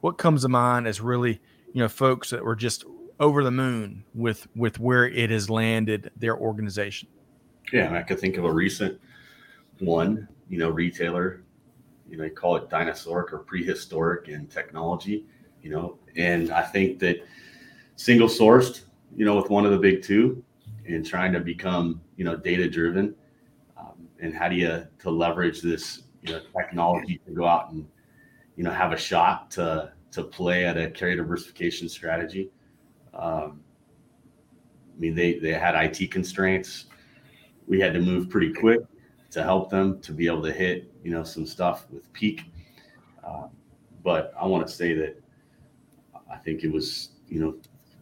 what comes to mind is really, you know, folks that were just over the moon with with where it has landed their organization? Yeah, I could think of a recent one, you know, retailer, you know, they call it dinosauric or prehistoric in technology, you know, and I think that single sourced, you know, with one of the big two, and trying to become you know data driven um, and how do you to leverage this you know technology to go out and you know have a shot to to play at a carrier diversification strategy? Um, i mean they they had it constraints. We had to move pretty quick to help them to be able to hit you know some stuff with peak. Uh, but i want to say that i think it was you know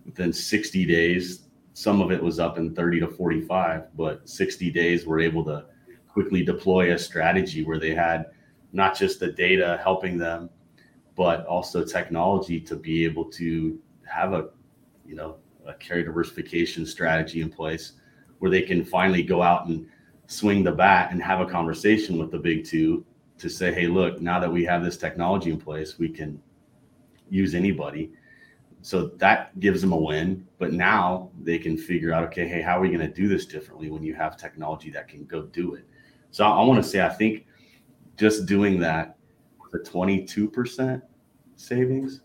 within 60 days some of it was up in 30 to 45, but 60 days were able to quickly deploy a strategy where they had not just the data helping them, but also technology to be able to have a, you know, a carrier diversification strategy in place where they can finally go out and swing the bat and have a conversation with the big two to say, hey, look, now that we have this technology in place, we can use anybody. So that gives them a win. But now they can figure out, okay, hey, how are we going to do this differently when you have technology that can go do it? So I, I want to say, I think just doing that, the 22% savings,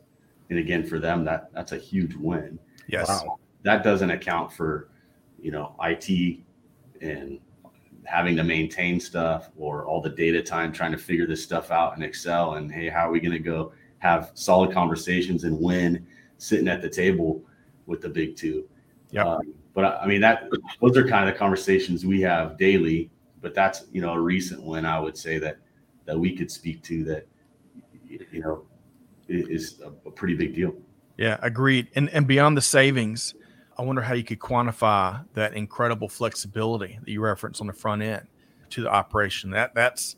and again, for them, that that's a huge win. Yes. Wow. That doesn't account for, you know, IT and having to maintain stuff or all the data time trying to figure this stuff out in Excel and hey, how are we going to go have solid conversations and win sitting at the table with the big two? Yeah. Um, but I mean that those are kind of the conversations we have daily. But that's you know a recent one I would say that that we could speak to that you know is a, a pretty big deal. Yeah, agreed. And and beyond the savings, I wonder how you could quantify that incredible flexibility that you reference on the front end to the operation. That that's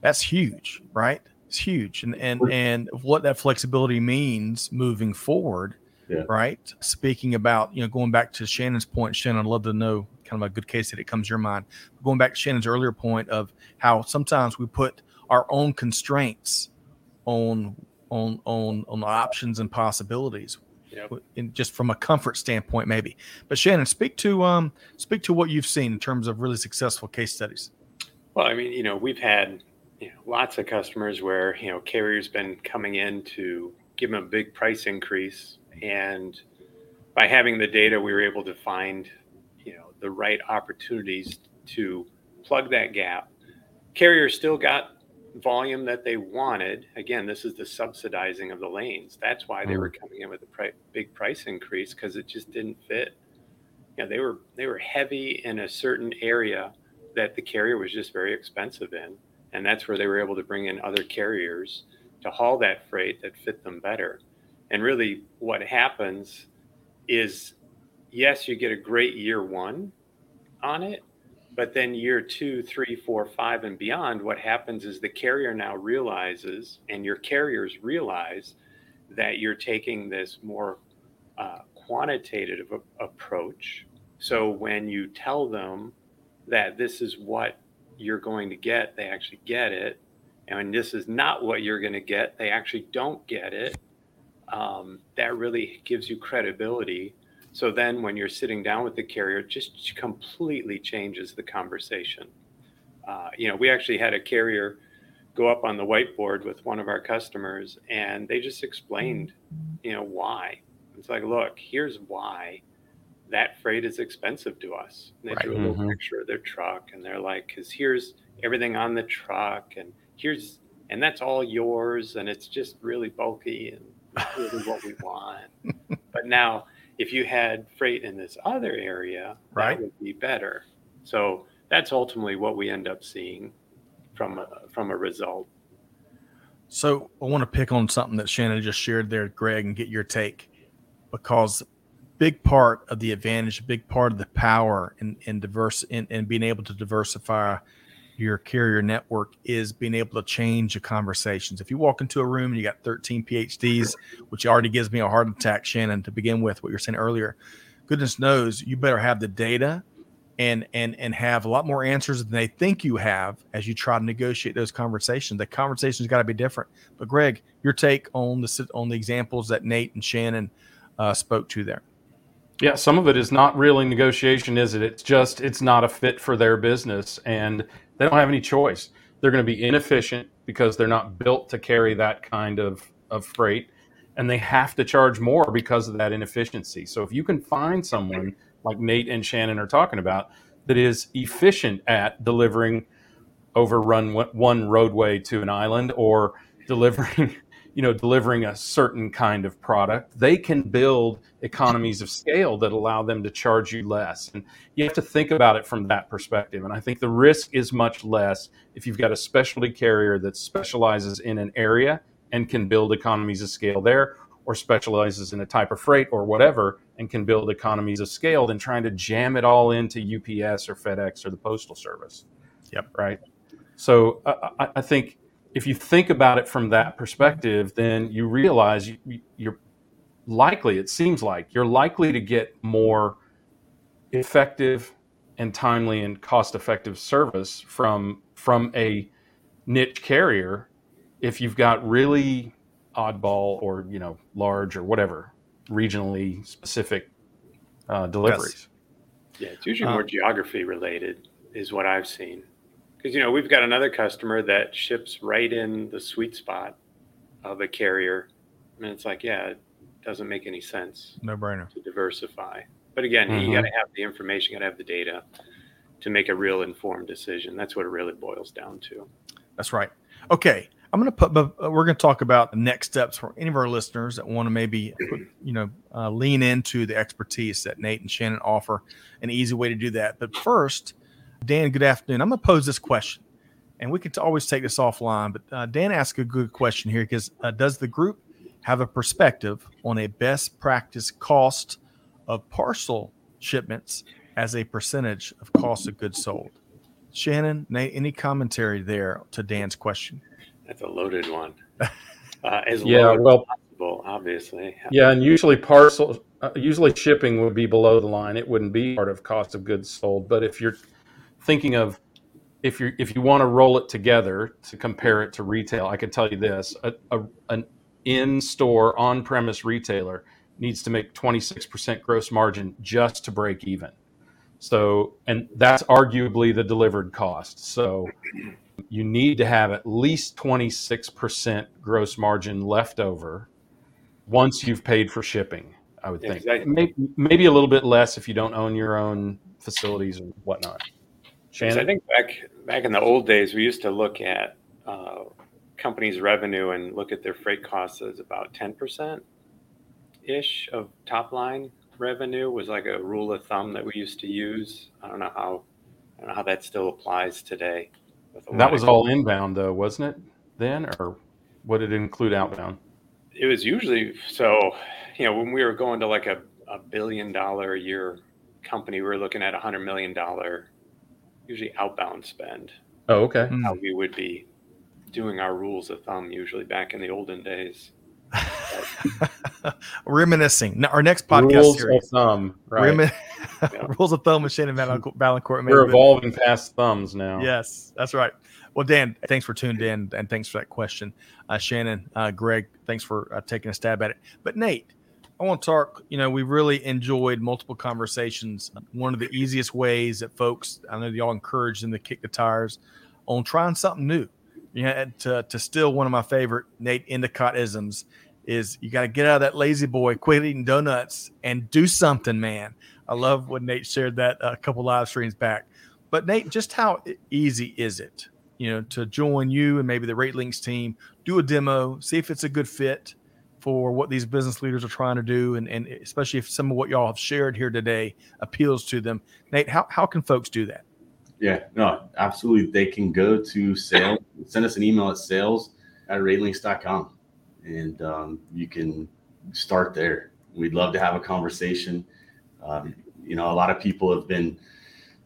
that's huge, right? It's huge, and and and what that flexibility means moving forward, yeah. right? Speaking about you know going back to Shannon's point, Shannon, I'd love to know kind of a good case that it comes to your mind. Going back to Shannon's earlier point of how sometimes we put our own constraints on on on on options and possibilities yep. in, just from a comfort standpoint, maybe. But Shannon, speak to um, speak to what you've seen in terms of really successful case studies. Well, I mean, you know, we've had you know, lots of customers where you know carriers been coming in to give them a big price increase, and by having the data, we were able to find you know the right opportunities to plug that gap. Carriers still got volume that they wanted. Again, this is the subsidizing of the lanes. That's why they were mm. coming in with a pri- big price increase because it just didn't fit. You know, they were they were heavy in a certain area that the carrier was just very expensive in, and that's where they were able to bring in other carriers to haul that freight that fit them better. And really, what happens is, yes, you get a great year one on it, but then year two, three, four, five, and beyond, what happens is the carrier now realizes, and your carriers realize that you're taking this more uh, quantitative a- approach. So when you tell them that this is what you're going to get, they actually get it. And this is not what you're going to get, they actually don't get it. Um, that really gives you credibility so then when you're sitting down with the carrier, it just completely changes the conversation. Uh, you know, we actually had a carrier go up on the whiteboard with one of our customers and they just explained, you know, why. It's like, look, here's why that freight is expensive to us. And they right. drew a little mm-hmm. picture of their truck and they're like, because here's everything on the truck and here's, and that's all yours. And it's just really bulky and really what we want. but now, if you had freight in this other area, right. that would be better. So that's ultimately what we end up seeing from a, from a result. So I want to pick on something that Shannon just shared there, Greg, and get your take, because big part of the advantage, a big part of the power in, in diverse in, in being able to diversify your carrier network is being able to change the conversations. If you walk into a room and you got 13 PhDs, which already gives me a heart attack, Shannon, to begin with, what you're saying earlier, goodness knows you better have the data and and and have a lot more answers than they think you have as you try to negotiate those conversations. The conversations got to be different. But Greg, your take on the on the examples that Nate and Shannon uh, spoke to there. Yeah, some of it is not really negotiation, is it? It's just it's not a fit for their business, and they don't have any choice. They're going to be inefficient because they're not built to carry that kind of, of freight, and they have to charge more because of that inefficiency. So if you can find someone like Nate and Shannon are talking about that is efficient at delivering over run one roadway to an island or delivering you know delivering a certain kind of product they can build economies of scale that allow them to charge you less. And you have to think about it from that perspective. And i think the risk is much less if you've got a specialty carrier that specializes in an area and can build economies of scale there or specializes in a type of freight or whatever and can build economies of scale than trying to jam it all into ups or fedex or the postal service. Yep. Right? So uh, I, I think if you think about it from that perspective, then you realize you, you're likely, it seems like, you're likely to get more effective and timely and cost effective service from from a niche carrier if you've got really oddball or you know large or whatever regionally specific uh, deliveries. Yes. Yeah, it's usually more uh, geography related, is what I've seen. Because you know we've got another customer that ships right in the sweet spot of a carrier, and it's like, yeah, it doesn't make any sense. No brainer to diversify. But again, mm-hmm. you got to have the information, you got to have the data to make a real informed decision. That's what it really boils down to. That's right. Okay, I'm going to put. Uh, we're going to talk about the next steps for any of our listeners that want to maybe, you know, uh, lean into the expertise that Nate and Shannon offer. An easy way to do that. But first, Dan, good afternoon. I'm going to pose this question, and we can always take this offline. But uh, Dan asked a good question here because uh, does the group have a perspective on a best practice cost of parcel shipments as a percentage of cost of goods sold? Shannon, Nate, any commentary there to Dan's question? That's a loaded one. Uh, as yeah, well, possible, obviously. Yeah, and usually parcel, uh, usually shipping would be below the line. It wouldn't be part of cost of goods sold. But if you're thinking of if you if you want to roll it together to compare it to retail, I can tell you this: a, a, an in-store on-premise retailer needs to make 26% gross margin just to break even. So, and that's arguably the delivered cost. So, you need to have at least 26% gross margin left over once you've paid for shipping, I would think. Exactly. Maybe, maybe, a little bit less if you don't own your own facilities and whatnot. Shannon? I think back back in the old days, we used to look at uh, companies' revenue and look at their freight costs as about 10% ish of top line revenue was like a rule of thumb that we used to use. I don't know how I don't know how that still applies today. That was all inbound though, wasn't it? Then, or what did it include outbound? It was usually so. You know, when we were going to like a, a billion dollar a year company, we were looking at a hundred million dollar, usually outbound spend. Oh, okay. How we would be doing our rules of thumb usually back in the olden days. Reminiscing. Our next podcast rules series. of thumb, right? Remi- yeah. rules of thumb with Shannon Vaillancourt. We're evolving past thumbs now. Yes, that's right. Well, Dan, thanks for tuning in and thanks for that question. Uh, Shannon, uh, Greg, thanks for uh, taking a stab at it. But Nate, I want to talk. You know, we really enjoyed multiple conversations. One of the easiest ways that folks, I know y'all encourage them to kick the tires on trying something new. You know, to, to still one of my favorite Nate Endicott isms is you got to get out of that lazy boy, quit eating donuts, and do something, man. I love when Nate shared that a couple live streams back. But Nate, just how easy is it, you know, to join you and maybe the RateLinx team, do a demo, see if it's a good fit for what these business leaders are trying to do, and, and especially if some of what y'all have shared here today appeals to them. Nate, how, how can folks do that? Yeah, no, absolutely. They can go to sales, send us an email at sales at ratelinx.com and um, you can start there. We'd love to have a conversation. Um, you know, a lot of people have been,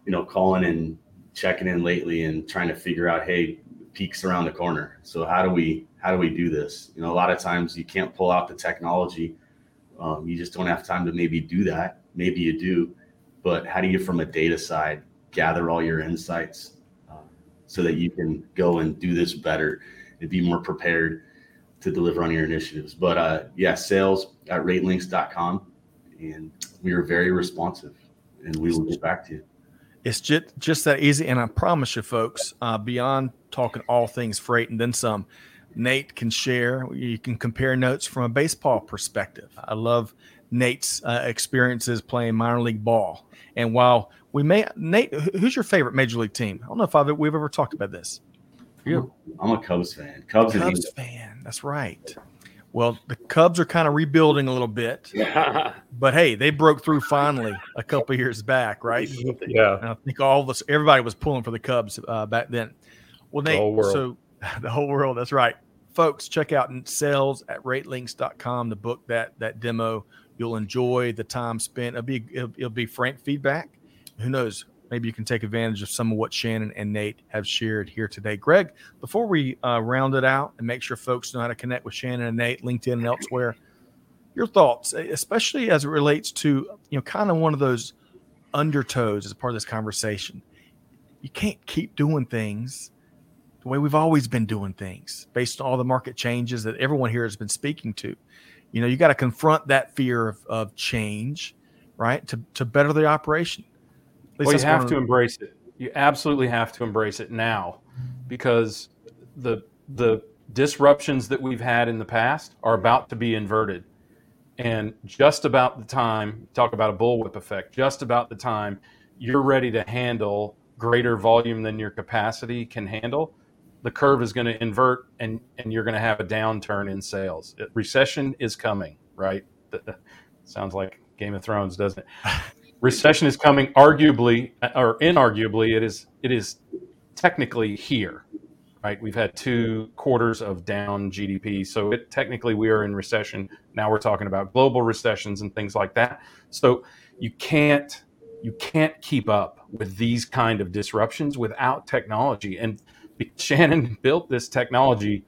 you know, calling and checking in lately and trying to figure out, hey, peaks around the corner. So how do we how do we do this? You know, a lot of times you can't pull out the technology. Um, you just don't have time to maybe do that. Maybe you do, but how do you, from a data side, gather all your insights uh, so that you can go and do this better and be more prepared to deliver on your initiatives. But uh, yeah, sales at ratelinx.com. And we are very responsive and we will get back to you. It's just, just that easy. And I promise you, folks, uh, beyond talking all things freight and then some, Nate can share. You can compare notes from a baseball perspective. I love Nate's uh, experiences playing minor league ball. And while we may, Nate, who's your favorite major league team? I don't know if I've, we've ever talked about this. You? I'm a Cubs fan. Cubs, Cubs fan. That's right. Well, the Cubs are kind of rebuilding a little bit, but hey, they broke through finally a couple years back, right? Yeah, and I think all of us, everybody was pulling for the Cubs uh, back then. Well, Nate, the so the whole world, that's right, folks. Check out sales at ratelinx.com to book that that demo. You'll enjoy the time spent. It'll be it'll, it'll be frank feedback. Who knows? maybe you can take advantage of some of what Shannon and Nate have shared here today. Greg, before we uh, round it out and make sure folks know how to connect with Shannon and Nate, LinkedIn and elsewhere, your thoughts, especially as it relates to you know kind of one of those undertows as part of this conversation. You can't keep doing things the way we've always been doing things based on all the market changes that everyone here has been speaking to. You know, you got to confront that fear of, of change, right? To, to better the operation. Well, you have to embrace it. You absolutely have to embrace it now because the, the disruptions that we've had in the past are about to be inverted. And just about the time, talk about a bullwhip effect, just about the time you're ready to handle greater volume than your capacity can handle, the curve is going to invert and, and you're going to have a downturn in sales. Recession is coming, right? Sounds like Game of Thrones, doesn't it? Recession is coming. Arguably, or inarguably, it is it is technically here, right? We've had two quarters of down GDP, so it, technically we are in recession. Now we're talking about global recessions and things like that. So you can't you can't keep up with these kind of disruptions without technology and Shannon built this technology.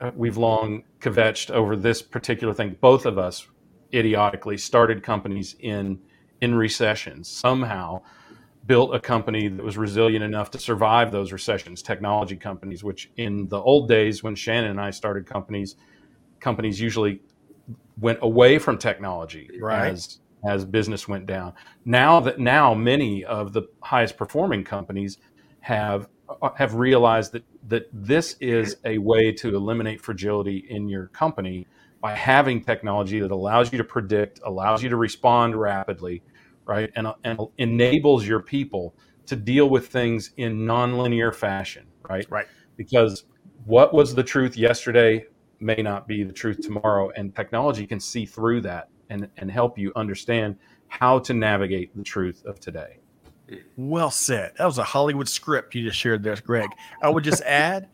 Uh, we've long kvetched over this particular thing. Both of us idiotically started companies in in recessions. Somehow built a company that was resilient enough to survive those recessions. Technology companies, which in the old days when Shannon and I started companies, companies usually went away from technology right. as as business went down. Now that now many of the highest performing companies have Uh, have realized that that this is a way to eliminate fragility in your company by having technology that allows you to predict, allows you to respond rapidly, right, and, uh, and enables your people to deal with things in nonlinear fashion, right? Right. Because what was the truth yesterday may not be the truth tomorrow, and technology can see through that and, and help you understand how to navigate the truth of today. Well said. That was a Hollywood script you just shared there, Greg. I would just add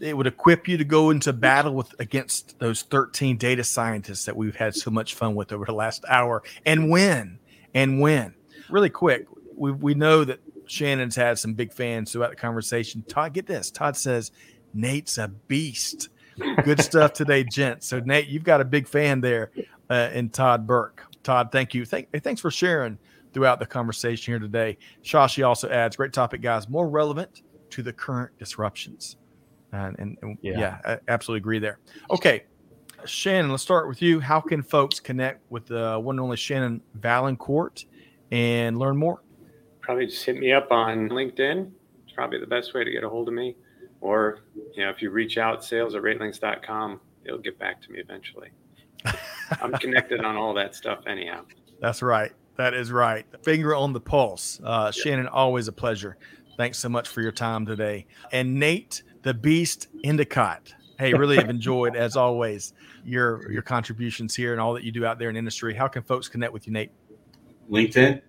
it would equip you to go into battle with against those 13 data scientists that we've had so much fun with over the last hour and win and win. Really quick, we, we know that Shannon's had some big fans throughout the conversation. Todd, get this. Todd says Nate's a beast. Good stuff today, gents. So Nate, you've got a big fan there uh, in Todd Burke. Todd, thank you. Thank, thanks for sharing throughout the conversation here today. Shashi also adds, great topic, guys, more relevant to the current disruptions. And, and, and yeah. yeah. I absolutely agree there. Okay. Shannon, let's start with you. How can folks connect with the uh, one and only Shannon Vaillancourt and learn more? Probably just hit me up on LinkedIn. It's probably the best way to get a hold of me. Or, you know, if you reach out, sales at ratelinx.com, it'll get back to me eventually. I'm connected on all that stuff anyhow. That's right. That is right. Finger on the pulse. Uh, yep. Shannon, always a pleasure. Thanks so much for your time today. And Nate, the Beast Endicott. Hey, really have enjoyed as always your your contributions here and all that you do out there in industry. How can folks connect with you, Nate? LinkedIn.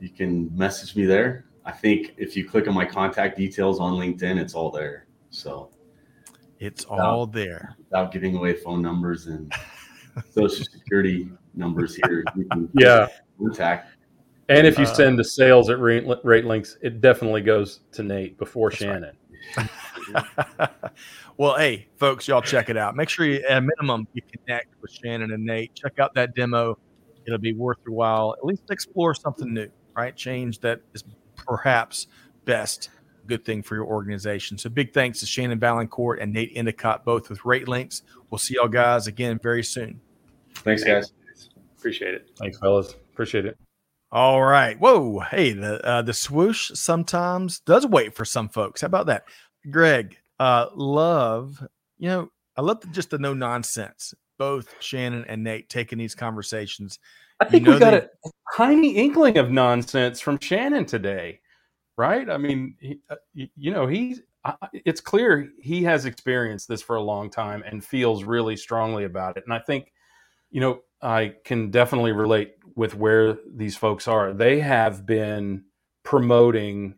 You can message me there. I think if you click on my contact details on LinkedIn, it's all there. So it's without, all there. Without giving away phone numbers and social security numbers here. yeah contact. And if you uh, send the sales at rate, ratelinx, it definitely goes to Nate before Shannon. Right. well, hey, folks, y'all check it out. Make sure you, at a minimum, you connect with Shannon and Nate. Check out that demo. It'll be worth your while. At least explore something new, right? Change that is perhaps best good thing for your organization. So big thanks to Shannon Vaillancourt and Nate Endicott, both with RateLinx. We'll see y'all guys again very soon. Thanks, guys. Appreciate it. Thanks, fellas. Appreciate it. All right. Whoa. Hey, the uh, the swoosh sometimes does wait for some folks. How about that, Greg? Uh, love. You know, I love the, just the no nonsense. Both Shannon and Nate taking these conversations. I think you know we got they, a tiny inkling of nonsense from Shannon today, right? I mean, he, uh, you, you, know, he's. It's clear he has experienced this for a long time and feels really strongly about it. And I think, you know, I can definitely relate with where these folks are. They have been promoting,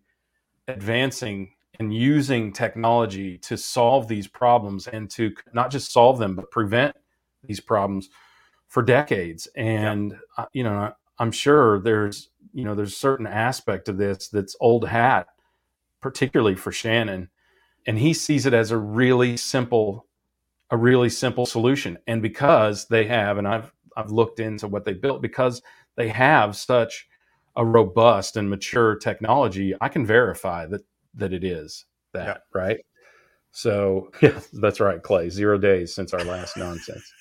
advancing, and using technology to solve these problems and to not just solve them, but prevent these problems for decades. And, yeah. uh, you know, I'm sure there's you know, there's a certain aspect of this that's old hat, particularly for Shannon, and he sees it as a really simple, a really simple solution. And because they have, and I've I've looked into what they built, because they have such a robust and mature technology, I can verify that that it is that yeah. right. So yeah, that's right, Clay. Zero days since our last nonsense.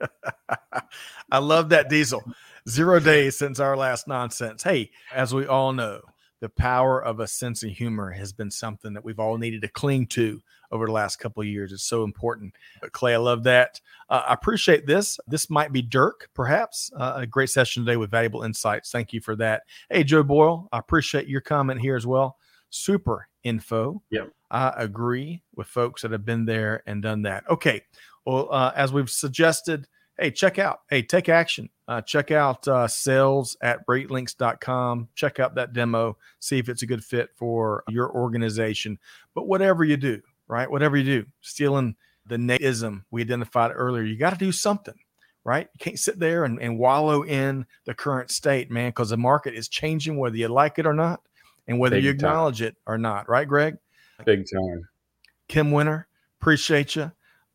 I love that diesel. Zero days since our last nonsense. Hey, as we all know, the power of a sense of humor has been something that we've all needed to cling to over the last couple of years. It's so important. But Clay, I love that. Uh, I appreciate this. This might be Dirk, perhaps. Uh, a great session today with valuable insights. Thank you for that. Hey, Joe Boyle, I appreciate your comment here as well. Super info. Yep. I agree with folks that have been there and done that. Okay. Well, uh, as we've suggested, hey, check out, hey, take action. Uh, check out uh, sales at ratelinx.com. Check out that demo, see if it's a good fit for your organization. But whatever you do, right? Whatever you do, stealing the natism we identified earlier, you got to do something, right? You can't sit there and, and wallow in the current state, man, because the market is changing whether you like it or not and whether Big you acknowledge time. it or not, right, Greg? Big time. Kim Winter, appreciate you.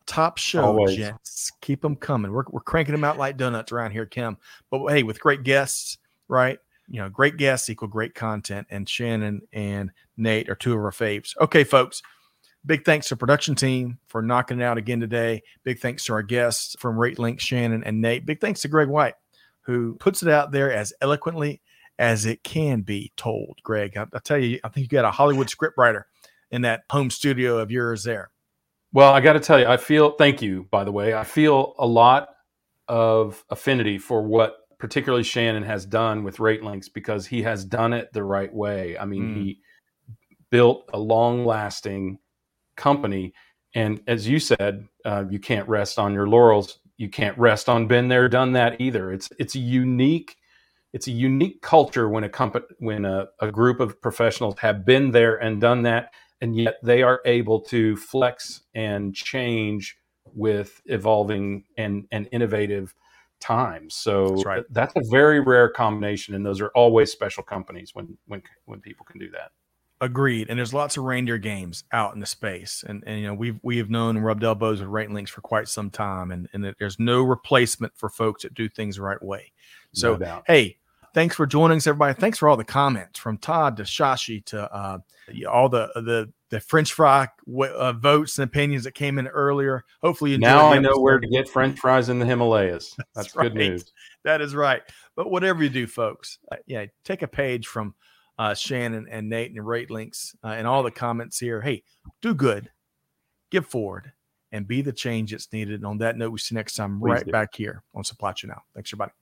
Top show, gents. Keep them coming. We're, we're cranking them out like donuts around here, Kim. But hey, with great guests, right? You know, great guests equal great content. And Shannon and Nate are two of our faves. Okay, folks. Big thanks to production team for knocking it out again today. Big thanks to our guests from Rate Link, Shannon and Nate. Big thanks to Greg White, who puts it out there as eloquently as it can be told. Greg, I, I tell you, I think you got a Hollywood scriptwriter in that home studio of yours there. Well, I got to tell you, I feel, thank you, by the way, I feel a lot of affinity for what particularly Shannon has done with RateLinx because he has done it the right way. I mean, mm. he built a long lasting company. And as you said, uh, you can't rest on your laurels. You can't rest on been there, done that either. It's it's a unique it's a unique culture when a company when a, a group of professionals have been there and done that and yet they are able to flex and change with evolving and, and innovative times. So that's, right. that's a very rare combination, and those are always special companies when when when people can do that. Agreed. And there's lots of reindeer games out in the space. And, and you know, we've we have known and rubbed elbows with RateLinx for quite some time. And, and there's no replacement for folks that do things the right way. So no hey, thanks for joining us, everybody. Thanks for all the comments from Todd to Shashi to uh, all the the the French fry uh, votes and opinions that came in earlier. Hopefully, you now I know where to get French fries in the Himalayas. That's, That's right. good news. That is right. But whatever you do, folks, uh, yeah, take a page from uh, Shannon and Nate and RateLinx uh, and all the comments here. Hey, do good, give forward, and be the change that's needed. And on that note, we'll see you next time Please right do. back here on Supply Chain Now. Thanks, everybody.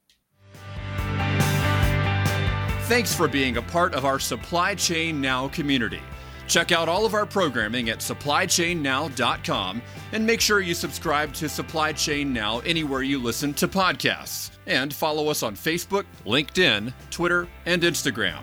Thanks for being a part of our Supply Chain Now community. Check out all of our programming at supplychainnow.com and make sure you subscribe to Supply Chain Now anywhere you listen to podcasts. And follow us on Facebook, LinkedIn, Twitter, and Instagram.